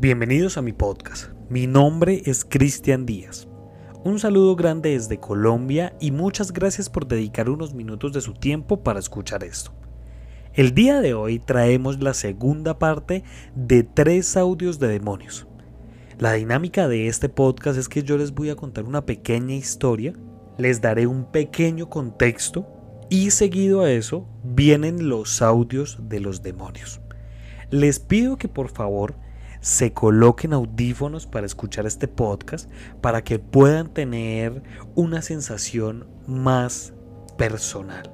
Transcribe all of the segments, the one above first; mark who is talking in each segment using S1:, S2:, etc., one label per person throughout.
S1: Bienvenidos a mi podcast. Mi nombre es Cristian Díaz. Un saludo grande desde Colombia y muchas gracias por dedicar unos minutos de su tiempo para escuchar esto. El día de hoy traemos la segunda parte de tres audios de demonios. La dinámica de este podcast es que yo les voy a contar una pequeña historia, les daré un pequeño contexto y seguido a eso vienen los audios de los demonios. Les pido que por favor se coloquen audífonos para escuchar este podcast para que puedan tener una sensación más personal.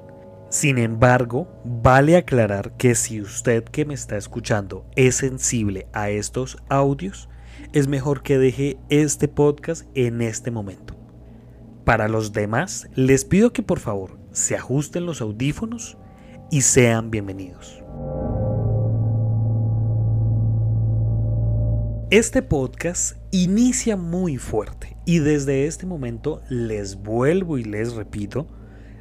S1: Sin embargo, vale aclarar que si usted que me está escuchando es sensible a estos audios, es mejor que deje este podcast en este momento. Para los demás, les pido que por favor se ajusten los audífonos y sean bienvenidos. Este podcast inicia muy fuerte y desde este momento les vuelvo y les repito,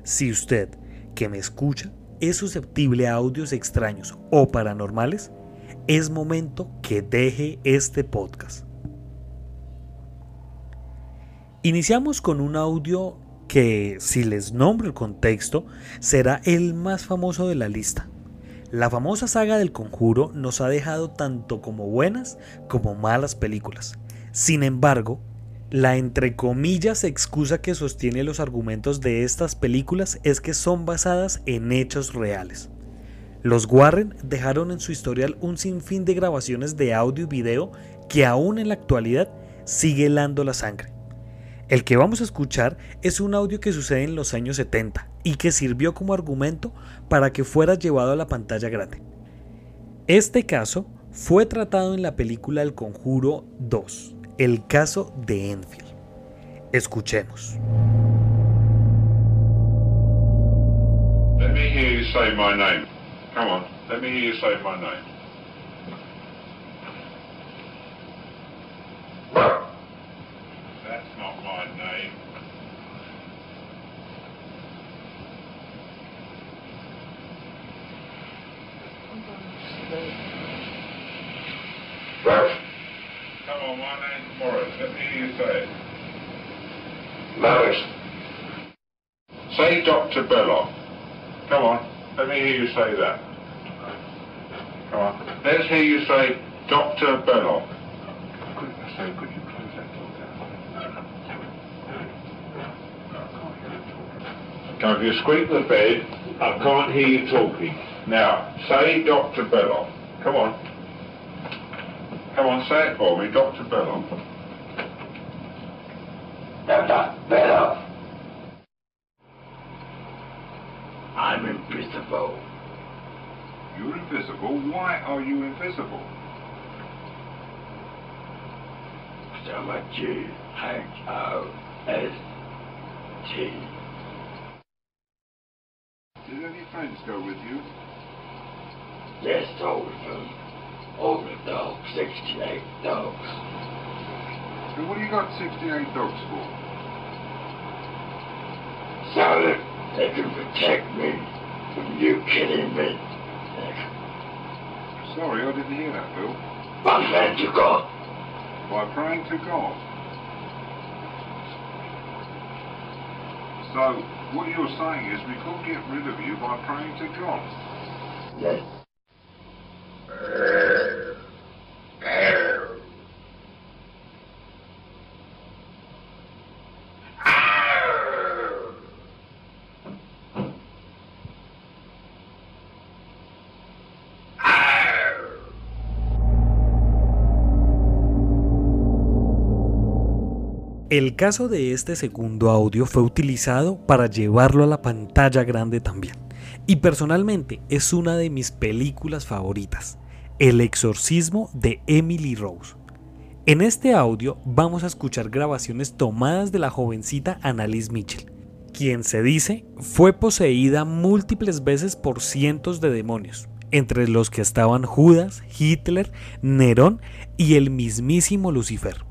S1: si usted que me escucha es susceptible a audios extraños o paranormales, es momento que deje este podcast. Iniciamos con un audio que, si les nombro el contexto, será el más famoso de la lista. La famosa saga del conjuro nos ha dejado tanto como buenas como malas películas. Sin embargo, la entre comillas excusa que sostiene los argumentos de estas películas es que son basadas en hechos reales. Los Warren dejaron en su historial un sinfín de grabaciones de audio y video que aún en la actualidad sigue helando la sangre. El que vamos a escuchar es un audio que sucede en los años 70 y que sirvió como argumento para que fuera llevado a la pantalla grande. Este caso fue tratado en la película El Conjuro 2, el caso de Enfield. Escuchemos.
S2: You say. Morris. Say Dr. Belloc. Come on, let me hear you say that. Come on. Let's hear you say Dr. Belloc. Could you close that door down? Now, if you squeak the bed, I can't hear you talking. Now, say Dr. Belloc. Come on. Come on, say it for me, Dr. Belloc.
S3: Dr. Belloc. I'm invisible.
S2: You're invisible. Why are you invisible?
S3: So much G H O S T.
S2: Did any friends go with you?
S3: Yes, all of them. All the dogs, 68 dogs.
S2: And what do you got 68 dogs for?
S3: So that they can protect me from you killing me.
S2: Sorry, I didn't hear that, Bill.
S3: One man to God.
S2: By praying to God. So, what you're saying is we couldn't get rid of you by praying to God.
S3: Yes.
S1: El caso de este segundo audio fue utilizado para llevarlo a la pantalla grande también. Y personalmente es una de mis películas favoritas, El exorcismo de Emily Rose. En este audio vamos a escuchar grabaciones tomadas de la jovencita Annalise Mitchell, quien se dice fue poseída múltiples veces por cientos de demonios, entre los que estaban Judas, Hitler, Nerón y el mismísimo Lucifer.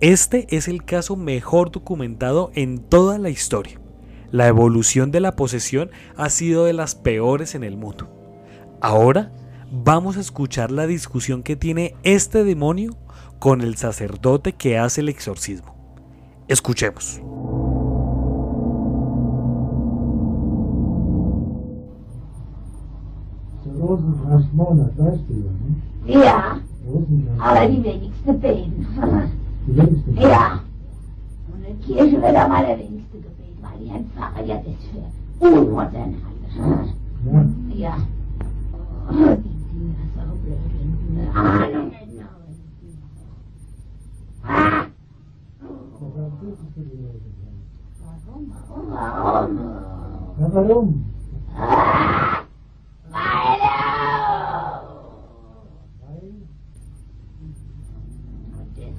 S1: Este es el caso mejor documentado en toda la historia. La evolución de la posesión ha sido de las peores en el mundo. Ahora vamos a escuchar la discusión que tiene este demonio con el sacerdote que hace el exorcismo. Escuchemos.
S4: Ne?
S5: Ja,
S4: Bilir misin?
S5: Ja. Und die Kirche wird aber allerdings gebeten, weil die ein Pfarrer ja ist für unmodern halt.
S4: Ja.
S5: ja. Oh, die Dinger so blöd. Ahnung. Ah. Warum? Warum? Warum?
S4: Ja, warum?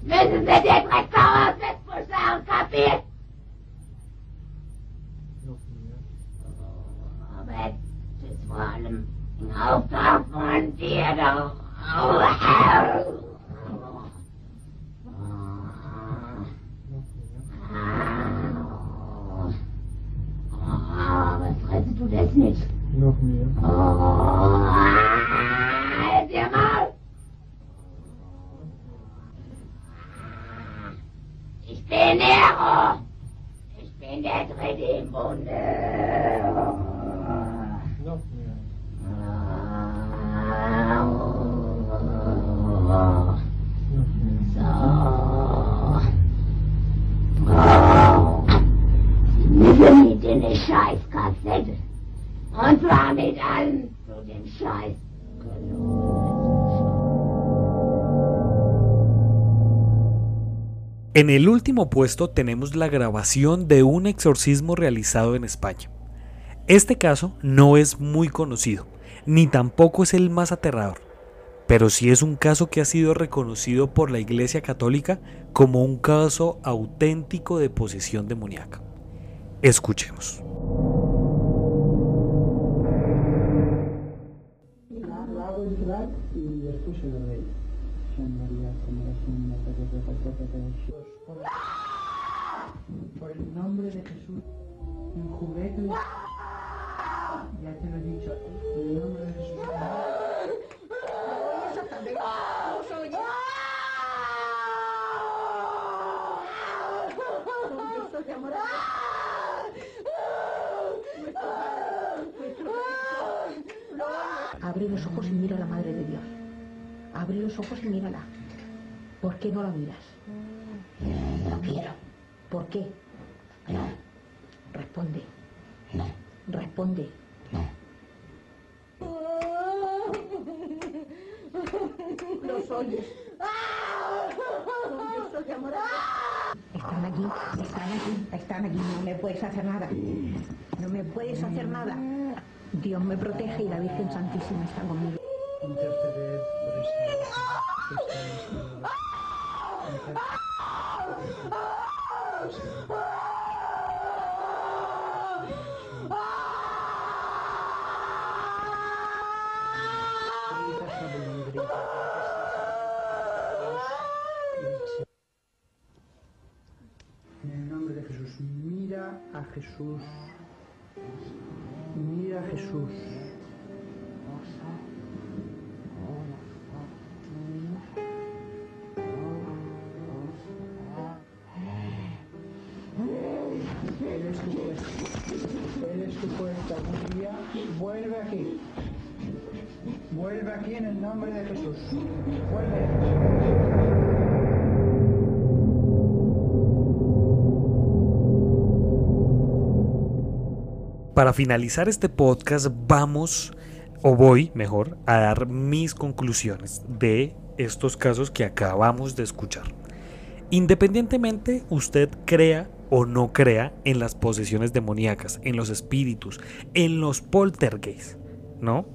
S5: Müssen Sie die Drecksau aus expulsar, kapiert? Aber es ist vor allem ein Auftrag von dir, doch. was frisst du das nicht?
S4: Noch mehr.
S5: Eine Scheißkassette. Und zwar mit allen zu dem Scheiß.
S1: En el último puesto tenemos la grabación de un exorcismo realizado en España. Este caso no es muy conocido, ni tampoco es el más aterrador, pero sí es un caso que ha sido reconocido por la Iglesia Católica como un caso auténtico de posesión demoníaca. Escuchemos.
S4: Por, el nombre de Jesús, en juguete, ya te lo he dicho, por el nombre de Jesús.
S6: Abre los ojos y mira a la Madre de Dios. Abre los ojos y mírala. ¿Por qué no la miras?
S5: No quiero.
S6: ¿Por qué?
S5: No,
S6: Responde.
S5: no,
S6: Responde.
S5: no.
S6: Los oyes. Están aquí, están aquí, están aquí. No me puedes hacer nada. No me puedes hacer nada. Dios me protege y la Virgen Santísima está conmigo.
S4: Interceder En el nombre de Jesús, mira a Jesús. Mira a Jesús. Eres tu puerta. Eres tu puerta. Un día vuelve aquí. Vuelve aquí en el nombre de Jesús. Vuelve.
S1: Para finalizar este podcast vamos, o voy mejor, a dar mis conclusiones de estos casos que acabamos de escuchar. Independientemente usted crea o no crea en las posesiones demoníacas, en los espíritus, en los poltergeists, ¿no?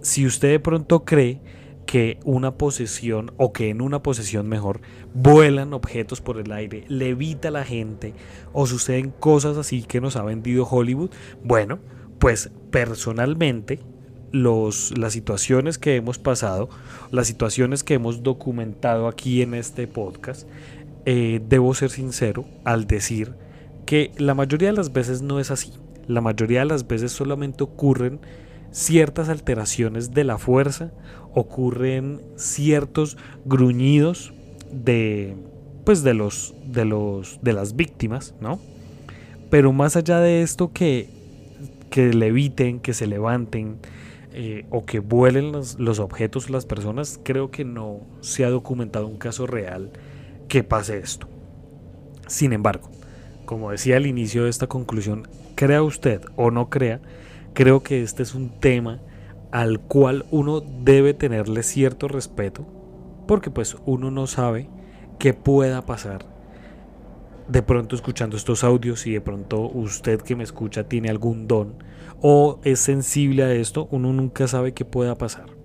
S1: Si usted de pronto cree que una posesión o que en una posesión mejor vuelan objetos por el aire, levita la gente o suceden cosas así que nos ha vendido Hollywood, bueno, pues personalmente los, las situaciones que hemos pasado, las situaciones que hemos documentado aquí en este podcast, eh, debo ser sincero al decir que la mayoría de las veces no es así. La mayoría de las veces solamente ocurren ciertas alteraciones de la fuerza, ocurren ciertos gruñidos de pues de los de los de las víctimas, ¿no? Pero más allá de esto que que leviten, que se levanten eh, o que vuelen los, los objetos las personas, creo que no se ha documentado un caso real que pase esto. Sin embargo, como decía al inicio de esta conclusión, crea usted o no crea, creo que este es un tema al cual uno debe tenerle cierto respeto, porque pues uno no sabe qué pueda pasar de pronto escuchando estos audios y de pronto usted que me escucha tiene algún don o es sensible a esto, uno nunca sabe qué pueda pasar.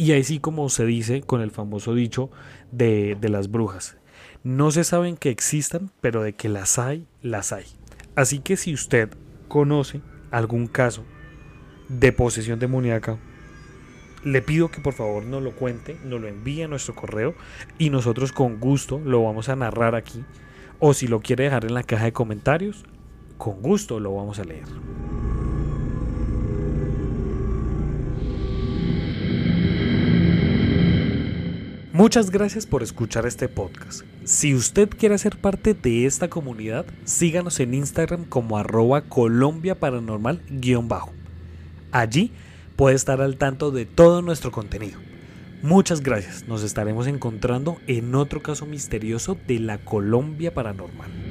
S1: Y ahí sí como se dice con el famoso dicho de, de las brujas, no se saben que existan, pero de que las hay, las hay. Así que si usted conoce algún caso de posesión demoníaca, le pido que por favor nos lo cuente, nos lo envíe a nuestro correo y nosotros con gusto lo vamos a narrar aquí. O si lo quiere dejar en la caja de comentarios, con gusto lo vamos a leer. Muchas gracias por escuchar este podcast. Si usted quiere ser parte de esta comunidad, síganos en Instagram como arroba Colombia Paranormal-bajo. Allí puede estar al tanto de todo nuestro contenido. Muchas gracias, nos estaremos encontrando en otro caso misterioso de la Colombia Paranormal.